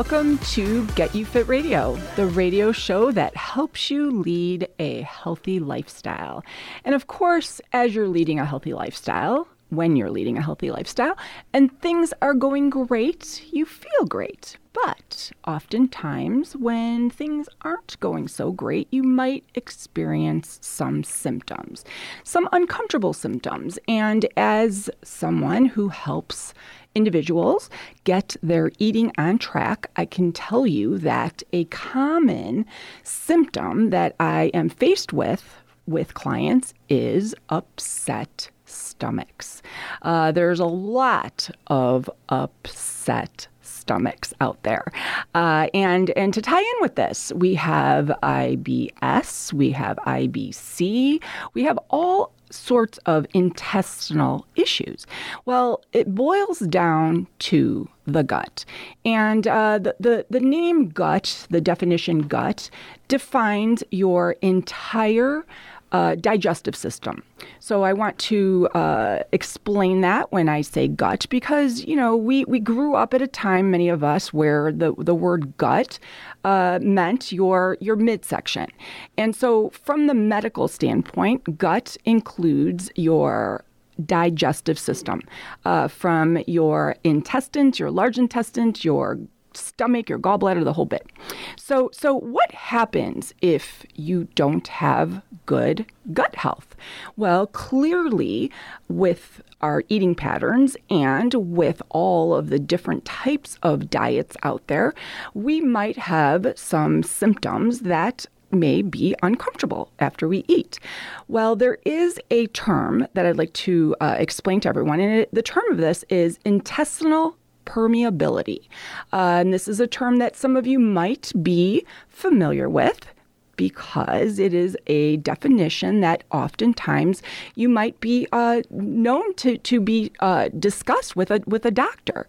welcome to Get You Fit Radio, the radio show that helps you lead a healthy lifestyle. And of course, as you're leading a healthy lifestyle, when you're leading a healthy lifestyle and things are going great, you feel great. But oftentimes, when things aren't going so great, you might experience some symptoms, some uncomfortable symptoms. And as someone who helps individuals get their eating on track, I can tell you that a common symptom that I am faced with with clients is upset stomachs. Uh, there's a lot of upset stomachs out there. Uh, and and to tie in with this, we have IBS, we have IBD, we have all sorts of intestinal issues. Well, it boils down to the gut. And uh, the, the, the name gut, the definition gut, defines your entire uh, digestive system. So I want to uh, explain that when I say gut because you know we, we grew up at a time, many of us, where the the word gut uh, meant your your midsection, and so from the medical standpoint, gut includes your digestive system, uh, from your intestines, your large intestines, your stomach, your gallbladder, the whole bit. So, so what happens if you don't have good gut health? Well, clearly, with our eating patterns and with all of the different types of diets out there, we might have some symptoms that may be uncomfortable after we eat. Well, there is a term that I'd like to uh, explain to everyone, and it, the term of this is intestinal permeability. Uh, and this is a term that some of you might be familiar with because it is a definition that oftentimes you might be uh, known to, to be uh, discussed with a, with a doctor.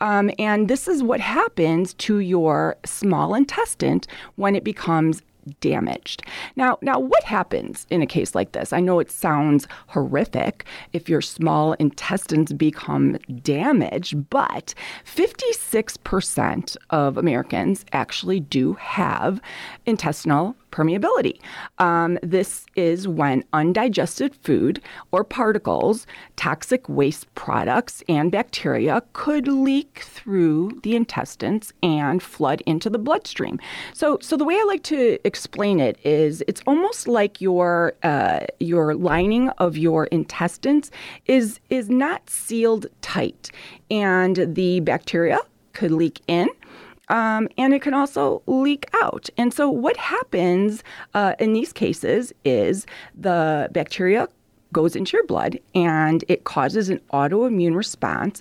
Um, and this is what happens to your small intestine when it becomes damaged. Now, now what happens in a case like this? I know it sounds horrific if your small intestines become damaged, but 56% of Americans actually do have intestinal permeability. Um, this is when undigested food or particles, toxic waste products, and bacteria could leak through the intestines and flood into the bloodstream. So, so the way I like to explain it is, it's almost like your uh, your lining of your intestines is is not sealed tight, and the bacteria could leak in um, and it can also leak out. And so, what happens uh, in these cases is the bacteria goes into your blood and it causes an autoimmune response.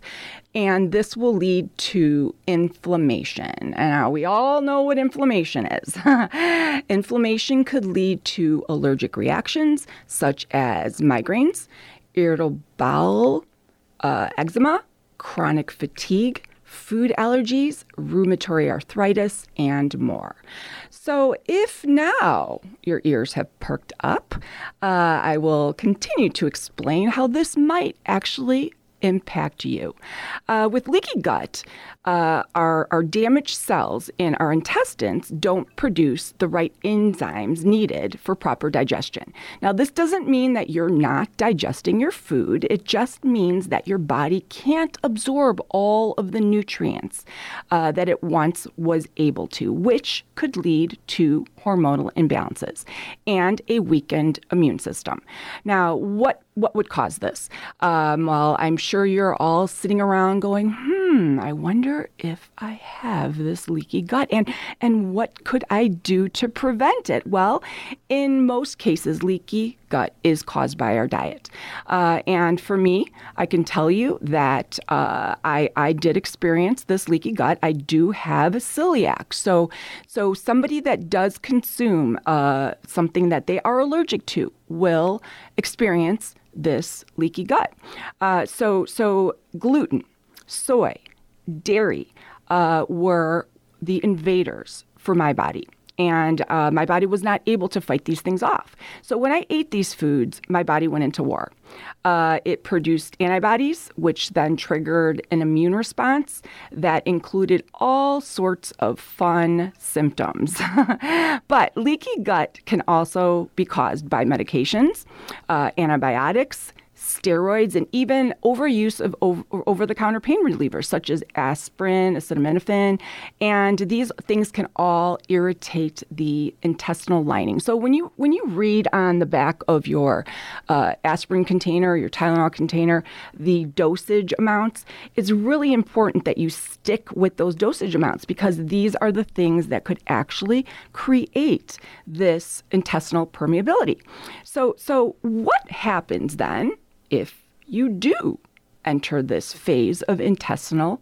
And this will lead to inflammation. And now we all know what inflammation is. inflammation could lead to allergic reactions such as migraines, irritable bowel, uh, eczema, chronic fatigue, food allergies, rheumatoid arthritis, and more. So, if now your ears have perked up, uh, I will continue to explain how this might actually impact you. Uh, with leaky gut, uh, our, our damaged cells in our intestines don't produce the right enzymes needed for proper digestion. Now, this doesn't mean that you're not digesting your food, it just means that your body can't absorb all of the nutrients uh, that it once was able to, which could lead to hormonal imbalances and a weakened immune system. Now, what what would cause this? Um, well, I'm sure you're all sitting around going, hmm hmm, I wonder if I have this leaky gut and and what could I do to prevent it? Well, in most cases, leaky gut is caused by our diet. Uh, and for me, I can tell you that uh, I, I did experience this leaky gut. I do have celiac. So, so somebody that does consume uh, something that they are allergic to will experience this leaky gut. Uh, so, so gluten, soy, dairy uh, were the invaders for my body and uh, my body was not able to fight these things off. So when I ate these foods, my body went into war. Uh, it produced antibodies, which then triggered an immune response that included all sorts of fun symptoms. but leaky gut can also be caused by medications, uh, antibiotics, steroids, and even overuse of over the counter pain relievers such as aspirin, acetaminophen. And these things can all irritate the intestinal lining. So when you, when you read on the back of your uh, aspirin container, your Tylenol container, the dosage amounts, it's really important that you stick with those dosage amounts because these are the things that could actually create this intestinal permeability. So, so what happens then if you do enter this phase of intestinal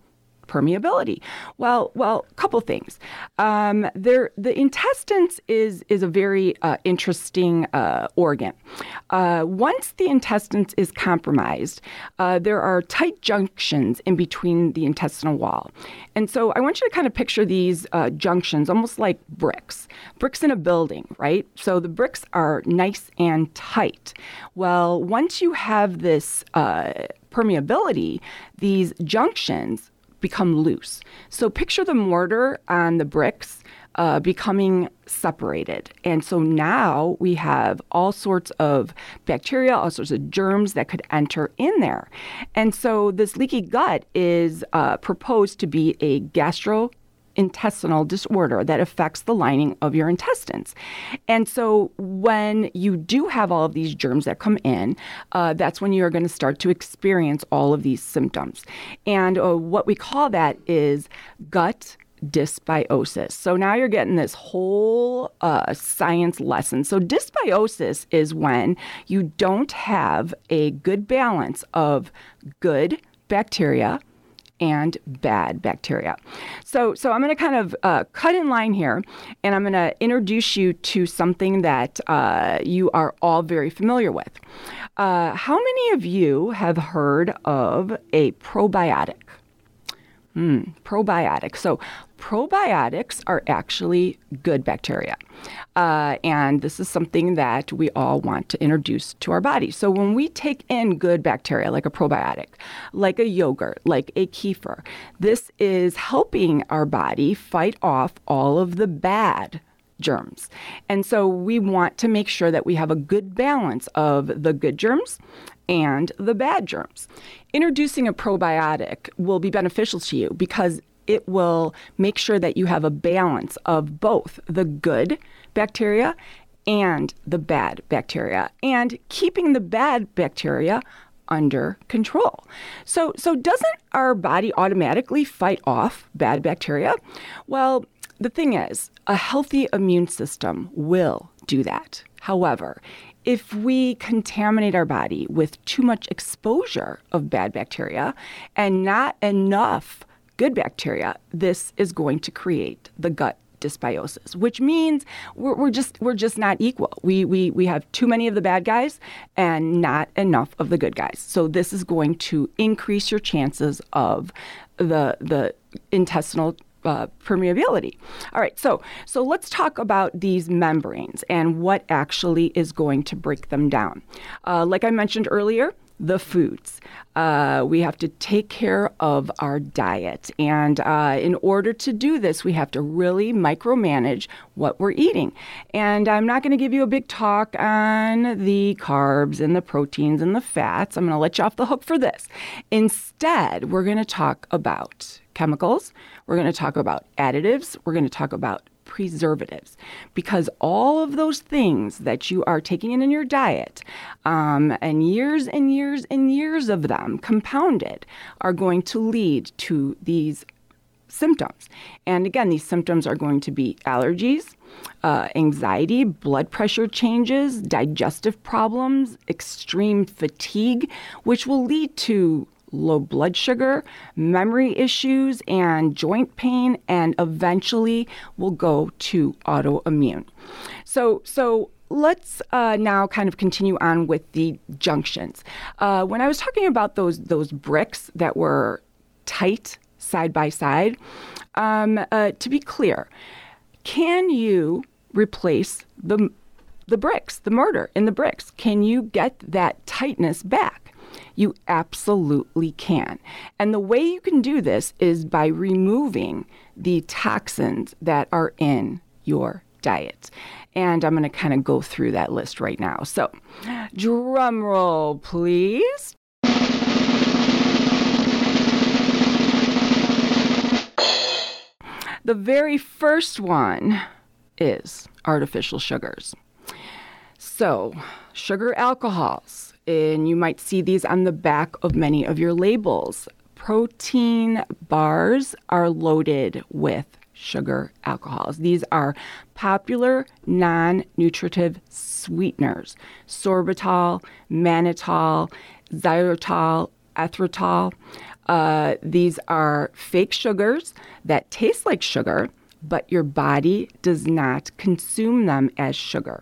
permeability? Well, well, a couple things. Um, there, the intestines is is a very uh, interesting uh, organ. Uh, once the intestines is compromised, uh, there are tight junctions in between the intestinal wall, and so I want you to kind of picture these uh, junctions almost like bricks, bricks in a building, right? So the bricks are nice and tight. Well, once you have this uh, permeability, these junctions become loose. So picture the mortar on the bricks uh, becoming separated. And so now we have all sorts of bacteria, all sorts of germs that could enter in there. And so this leaky gut is uh, proposed to be a gastro intestinal disorder that affects the lining of your intestines. And so, when you do have all of these germs that come in, uh, that's when you're going to start to experience all of these symptoms. And uh, what we call that is gut dysbiosis. So now you're getting this whole uh, science lesson. So, dysbiosis is when you don't have a good balance of good bacteria and bad bacteria. So, so I'm going to kind of uh, cut in line here, and I'm going to introduce you to something that uh, you are all very familiar with. Uh, how many of you have heard of a probiotic? Mm, probiotics. So, probiotics are actually good bacteria. Uh, and this is something that we all want to introduce to our body. So, when we take in good bacteria, like a probiotic, like a yogurt, like a kefir, this is helping our body fight off all of the bad germs. And so we want to make sure that we have a good balance of the good germs and the bad germs. Introducing a probiotic will be beneficial to you because it will make sure that you have a balance of both the good bacteria and the bad bacteria and keeping the bad bacteria under control. So so doesn't our body automatically fight off bad bacteria? Well, the thing is, a healthy immune system will do that. However, if we contaminate our body with too much exposure of bad bacteria and not enough good bacteria, this is going to create the gut dysbiosis, which means we're, we're, just we're just not equal. We, we we have too many of the bad guys and not enough of the good guys. So this is going to increase your chances of the the intestinal uh, permeability. All right, so so let's talk about these membranes and what actually is going to break them down. Uh, like I mentioned earlier, the foods. Uh, we have to take care of our diet. And uh, in order to do this, we have to really micromanage what we're eating. And I'm not going to give you a big talk on the carbs and the proteins and the fats. I'm going to let you off the hook for this. Instead, we're going to talk about chemicals, we're going to talk about additives, we're going to talk about preservatives. Because all of those things that you are taking in in your diet um, and years and years and years of them compounded are going to lead to these symptoms. And again, these symptoms are going to be allergies, uh, anxiety, blood pressure changes, digestive problems, extreme fatigue, which will lead to low blood sugar, memory issues, and joint pain, and eventually will go to autoimmune. So, so let's uh, now kind of continue on with the junctions. Uh, when I was talking about those those bricks that were tight side by side, um, uh, to be clear, can you replace the the bricks, the mortar in the bricks? Can you get that tightness back? You absolutely can. And the way you can do this is by removing the toxins that are in your diet. And I'm going to kind of go through that list right now. So, drum roll, please. The very first one is artificial sugars. So, sugar alcohols and you might see these on the back of many of your labels. Protein bars are loaded with sugar alcohols. These are popular non nutritive sweeteners sorbitol, mannitol, xylitol, erythritol. Uh, these are fake sugars that taste like sugar, but your body does not consume them as sugar.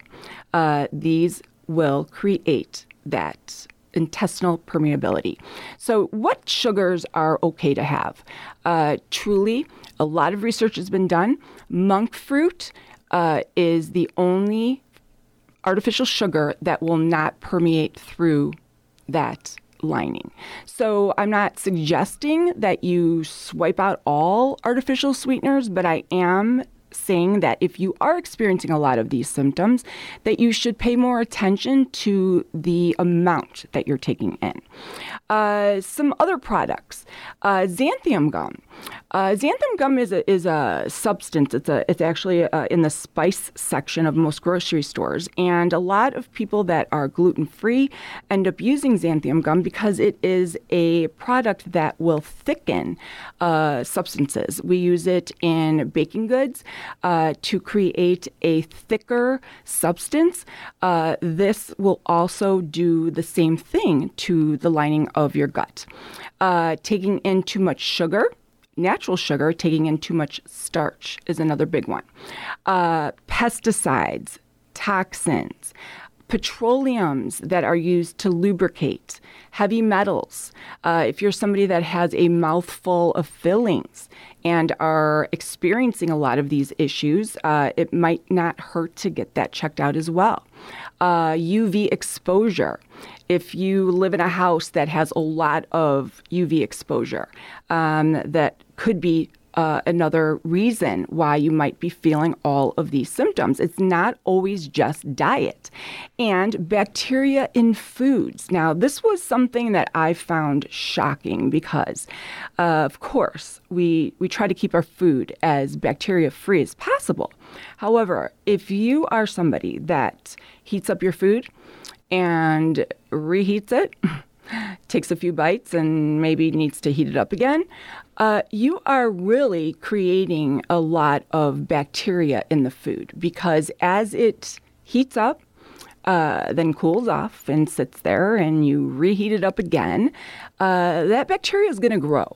Uh, these will create that intestinal permeability. So, what sugars are okay to have? Uh, truly, a lot of research has been done. Monk fruit uh, is the only artificial sugar that will not permeate through that lining. So, I'm not suggesting that you swipe out all artificial sweeteners, but I am saying that if you are experiencing a lot of these symptoms, that you should pay more attention to the amount that you're taking in. Uh, some other products, uh, xanthan gum. Uh, xanthan gum is a, is a substance. It's a it's actually uh, in the spice section of most grocery stores, and a lot of people that are gluten free end up using xanthan gum because it is a product that will thicken uh, substances. We use it in baking goods uh, to create a thicker substance. Uh, this will also do the same thing to the lining of your gut. Uh, taking in too much sugar natural sugar, taking in too much starch is another big one. Uh, pesticides, toxins, petroleums that are used to lubricate, heavy metals. Uh, if you're somebody that has a mouthful of fillings and are experiencing a lot of these issues, uh, it might not hurt to get that checked out as well. Uh, UV exposure if you live in a house that has a lot of UV exposure, um, that could be uh, another reason why you might be feeling all of these symptoms. It's not always just diet. And bacteria in foods. Now, this was something that I found shocking because, uh, of course, we, we try to keep our food as bacteria free as possible. However, if you are somebody that heats up your food, and reheats it, takes a few bites, and maybe needs to heat it up again, uh, you are really creating a lot of bacteria in the food because as it heats up, uh, then cools off and sits there, and you reheat it up again, uh, that bacteria is going to grow.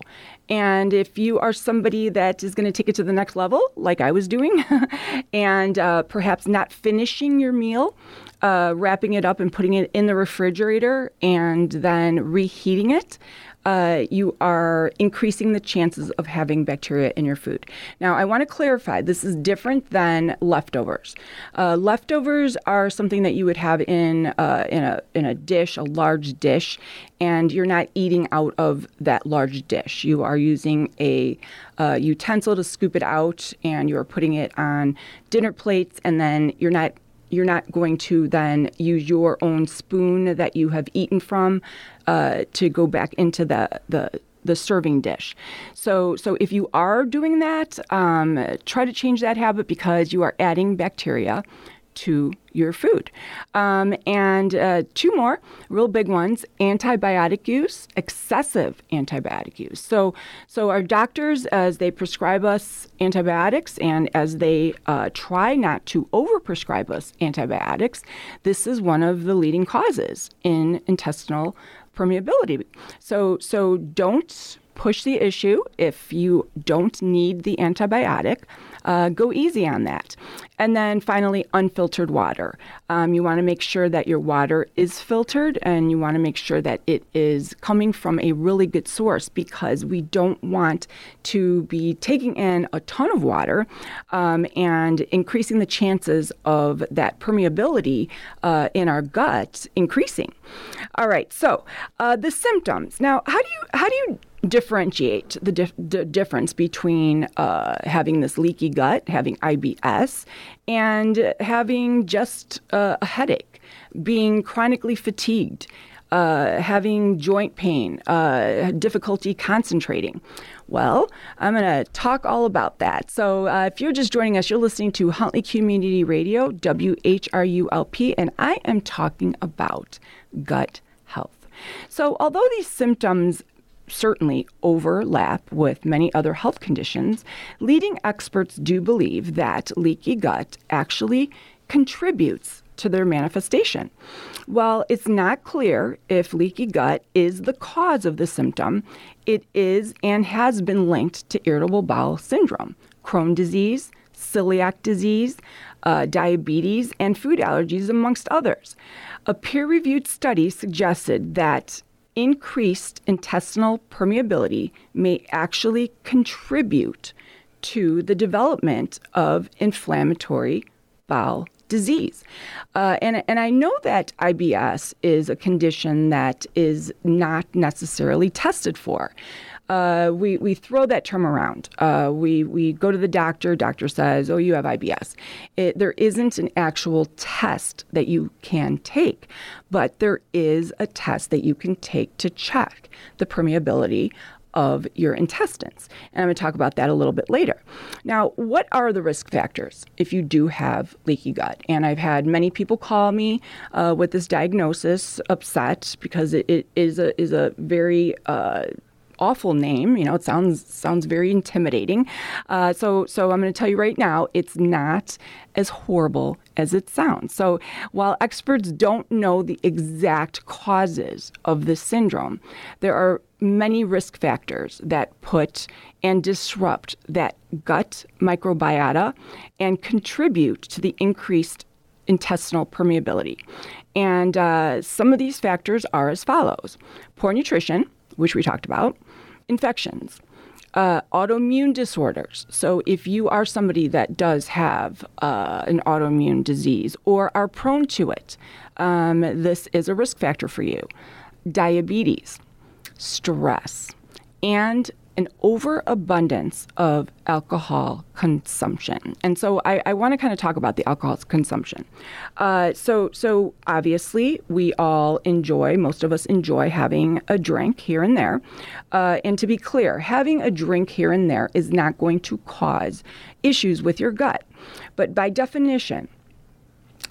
And if you are somebody that is going to take it to the next level, like I was doing, and uh, perhaps not finishing your meal, uh, wrapping it up and putting it in the refrigerator and then reheating it, uh, you are increasing the chances of having bacteria in your food. Now, I want to clarify this is different than leftovers. Uh, leftovers are something that you would have in uh, in a in a dish, a large dish, and you're not eating out of that large dish. You are using a uh, utensil to scoop it out, and you're putting it on dinner plates, and then you're not you're not going to then use your own spoon that you have eaten from uh, to go back into the, the the serving dish. So, so if you are doing that, um, try to change that habit because you are adding bacteria to your food. Um, and uh, two more real big ones antibiotic use, excessive antibiotic use. So, so our doctors, as they prescribe us antibiotics and as they uh, try not to overprescribe us antibiotics, this is one of the leading causes in intestinal permeability. So, so don't push the issue if you don't need the antibiotic uh, go easy on that. And then finally, unfiltered water. Um, you want to make sure that your water is filtered and you want to make sure that it is coming from a really good source because we don't want to be taking in a ton of water um, and increasing the chances of that permeability uh, in our gut increasing. All right, so uh, the symptoms. Now, how do you how do you differentiate the, dif- the difference between uh, having this leaky gut, having IBS, and having just uh, a headache, being chronically fatigued, uh, having joint pain, uh, difficulty concentrating. Well, I'm going to talk all about that. So, uh, if you're just joining us, you're listening to Huntley Community Radio, WHRULP, and I am talking about gut health. So, although these symptoms certainly overlap with many other health conditions, leading experts do believe that leaky gut actually contributes to their manifestation. While it's not clear if leaky gut is the cause of the symptom, it is and has been linked to irritable bowel syndrome, Crohn disease, celiac disease, uh, diabetes, and food allergies, amongst others. A peer reviewed study suggested that increased intestinal permeability may actually contribute to the development of inflammatory bowel disease. Uh, and, and I know that IBS is a condition that is not necessarily tested for uh, we, we throw that term around. Uh, we, we go to the doctor, doctor says, oh, you have IBS. It, there isn't an actual test that you can take, but there is a test that you can take to check the permeability of your intestines. And I'm going to talk about that a little bit later. Now, what are the risk factors if you do have leaky gut? And I've had many people call me uh, with this diagnosis upset because it, it is a is a very uh, awful name. You know, it sounds sounds very intimidating. Uh, so so I'm going to tell you right now, it's not as horrible as it sounds. So while experts don't know the exact causes of this syndrome, there are many risk factors that put and disrupt that gut microbiota and contribute to the increased intestinal permeability. And uh, some of these factors are as follows poor nutrition, which we talked about, infections, uh, autoimmune disorders. So, if you are somebody that does have uh, an autoimmune disease or are prone to it, um, this is a risk factor for you. Diabetes, stress, and an overabundance of alcohol consumption. And so I, I want to kind of talk about the alcohol consumption. Uh, so, so obviously, we all enjoy, most of us enjoy having a drink here and there. Uh, and to be clear, having a drink here and there is not going to cause issues with your gut. But by definition,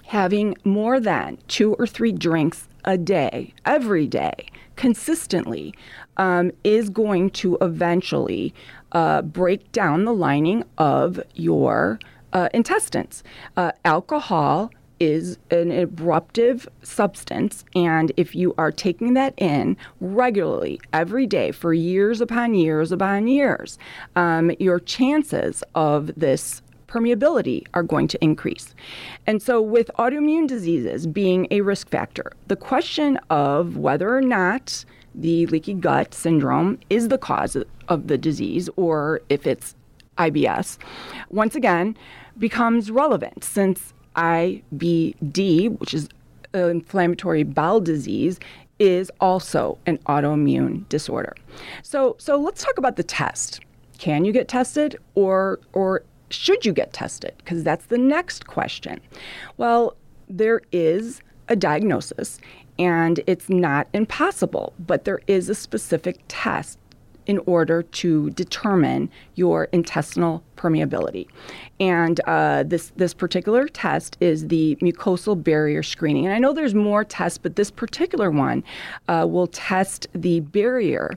having more than two or three drinks a day, every day, consistently, um, is going to eventually uh, break down the lining of your uh, intestines. Uh, alcohol is an abruptive substance, and if you are taking that in regularly every day for years upon years upon years, um, your chances of this permeability are going to increase. And so, with autoimmune diseases being a risk factor, the question of whether or not the leaky gut syndrome is the cause of the disease or if it's IBS, once again becomes relevant since IBD, which is uh, inflammatory bowel disease, is also an autoimmune disorder. So, so let's talk about the test. Can you get tested or, or should you get tested? Because that's the next question. Well, there is a diagnosis and it's not impossible, but there is a specific test in order to determine your intestinal permeability. And uh, this this particular test is the mucosal barrier screening. And I know there's more tests, but this particular one uh, will test the barrier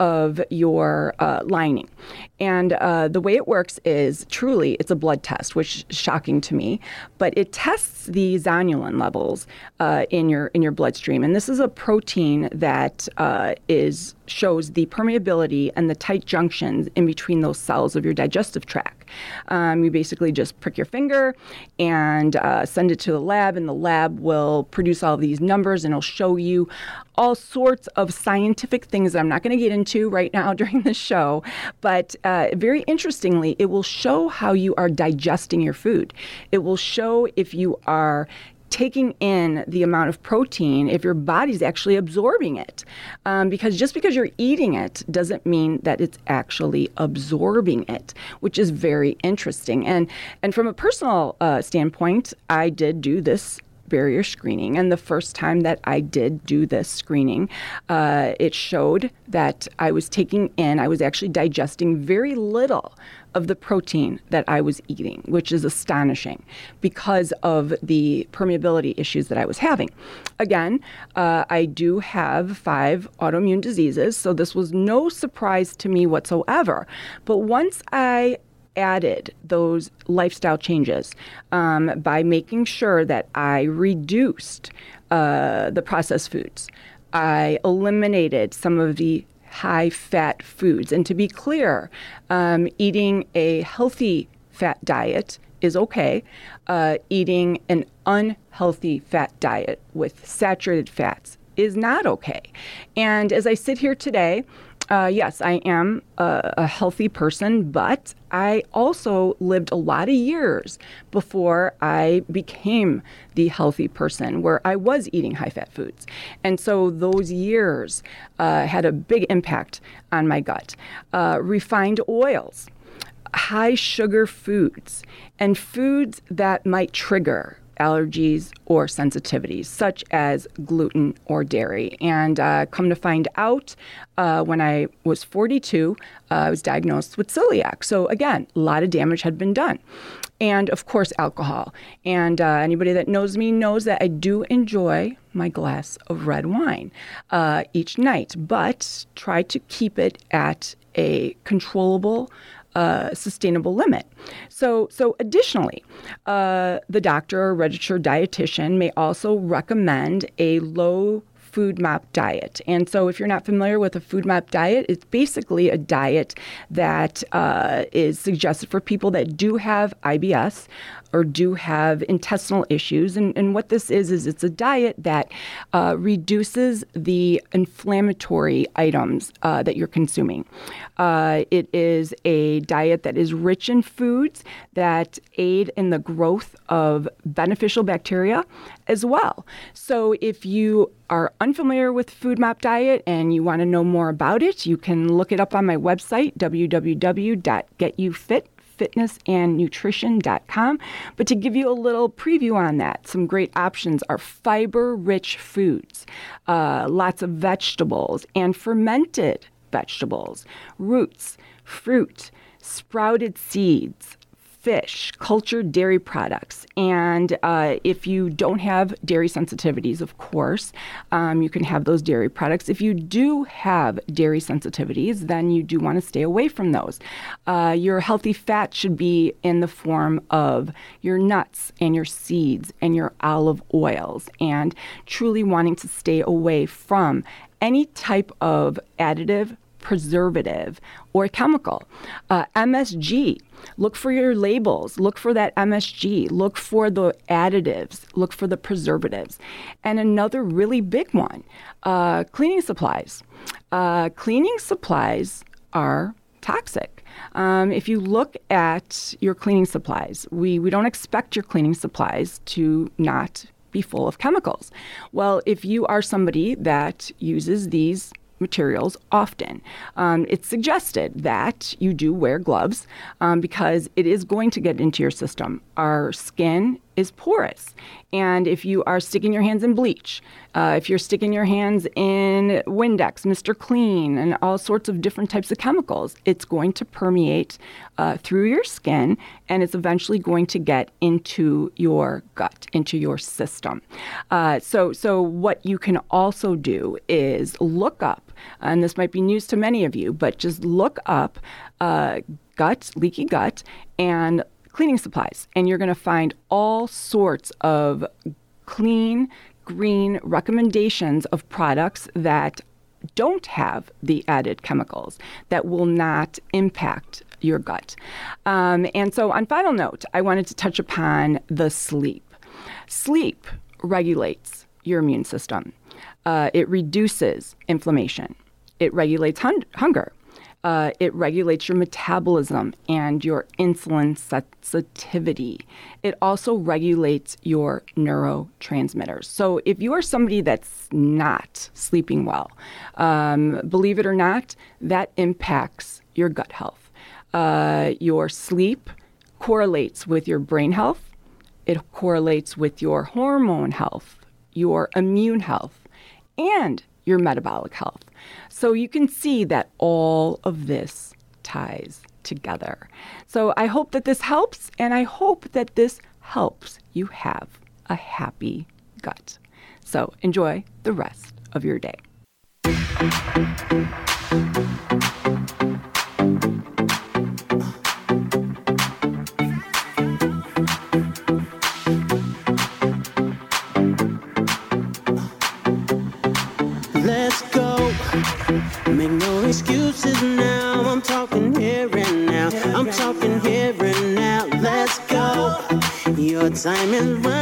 of your uh, lining. And uh, the way it works is truly it's a blood test, which is shocking to me, but it tests the zonulin levels uh, in your in your bloodstream. And this is a protein that uh, is shows the permeability and the tight junctions in between those cells of your digestive tract. Um, you basically just prick your finger and uh, send it to the lab, and the lab will produce all these numbers and it'll show you all sorts of scientific things that I'm not going to get into right now during the show. But uh, very interestingly, it will show how you are digesting your food. It will show if you are taking in the amount of protein if your body's actually absorbing it. Um, because just because you're eating it doesn't mean that it's actually absorbing it, which is very interesting. And and from a personal uh, standpoint, I did do this barrier screening. And the first time that I did do this screening, uh, it showed that I was taking in, I was actually digesting very little of the protein that I was eating, which is astonishing because of the permeability issues that I was having. Again, uh, I do have five autoimmune diseases, so this was no surprise to me whatsoever. But once I added those lifestyle changes um, by making sure that I reduced uh, the processed foods. I eliminated some of the high fat foods. And to be clear, um, eating a healthy fat diet is okay. Uh, eating an unhealthy fat diet with saturated fats is not okay. And as I sit here today, uh, yes, I am a, a, healthy person, but I also lived a lot of years before I became the healthy person where I was eating high fat foods. And so those years uh, had a big impact on my gut. Uh, refined oils, high sugar foods, and foods that might trigger allergies or sensitivities, such as gluten or dairy. And uh, come to find out, uh, when I was 42, uh, I was diagnosed with celiac. So, again, a lot of damage had been done. And of course, alcohol. And uh, anybody that knows me knows that I do enjoy my glass of red wine uh, each night, but try to keep it at a controllable a sustainable limit. So, so additionally, uh, the doctor or registered dietitian may also recommend a low FODMAP diet. And so, if you're not familiar with a FODMAP diet, it's basically a diet that uh, is suggested for people that do have IBS or do have intestinal issues. And, and what this is, is it's a diet that uh, reduces the inflammatory items uh, that you're consuming. Uh, it is a diet that is rich in foods that aid in the growth of beneficial bacteria as well. So if you are unfamiliar with FODMAP diet and you want to know more about it, you can look it up on my website, www.getyoufit fitnessandnutrition.com. But to give you a little preview on that, some great options are fiber rich foods, uh, lots of vegetables and fermented vegetables, roots, fruit, sprouted seeds, fish, cultured dairy products. And uh, if you don't have dairy sensitivities, of course, um, you can have those dairy products. If you do have dairy sensitivities, then you do want to stay away from those. Uh, your healthy fat should be in the form of your nuts and your seeds and your olive oils, and truly wanting to stay away from any type of additive preservative or chemical. Uh, MSG, look for your labels, look for that MSG, look for the additives, look for the preservatives. And another really big one uh, cleaning supplies. Uh, cleaning supplies are toxic. Um, if you look at your cleaning supplies, we, we don't expect your cleaning supplies to not be full of chemicals. Well, if you are somebody that uses these materials often. Um, it's suggested that you do wear gloves um, because it is going to get into your system. Our skin is porous. And if you are sticking your hands in bleach, uh, if you're sticking your hands in Windex, Mr. Clean, and all sorts of different types of chemicals, it's going to permeate uh, through your skin and it's eventually going to get into your gut, into your system. Uh, so, so, what you can also do is look up, and this might be news to many of you, but just look up uh, gut, leaky gut, and cleaning supplies, and you're going to find all sorts of clean, green recommendations of products that don't have the added chemicals that will not impact your gut. Um, and so, on final note, I wanted to touch upon the sleep. Sleep regulates your immune system. Uh, it reduces inflammation. It regulates hun- hunger. Uh, it regulates your metabolism and your insulin sensitivity. It also regulates your neurotransmitters. So, if you are somebody that's not sleeping well, um, believe it or not, that impacts your gut health. Uh, your sleep correlates with your brain health, it correlates with your hormone health, your immune health, and your metabolic health. So you can see that all of this ties together. So I hope that this helps, and I hope that this helps you have a happy gut. So enjoy the rest of your day. Your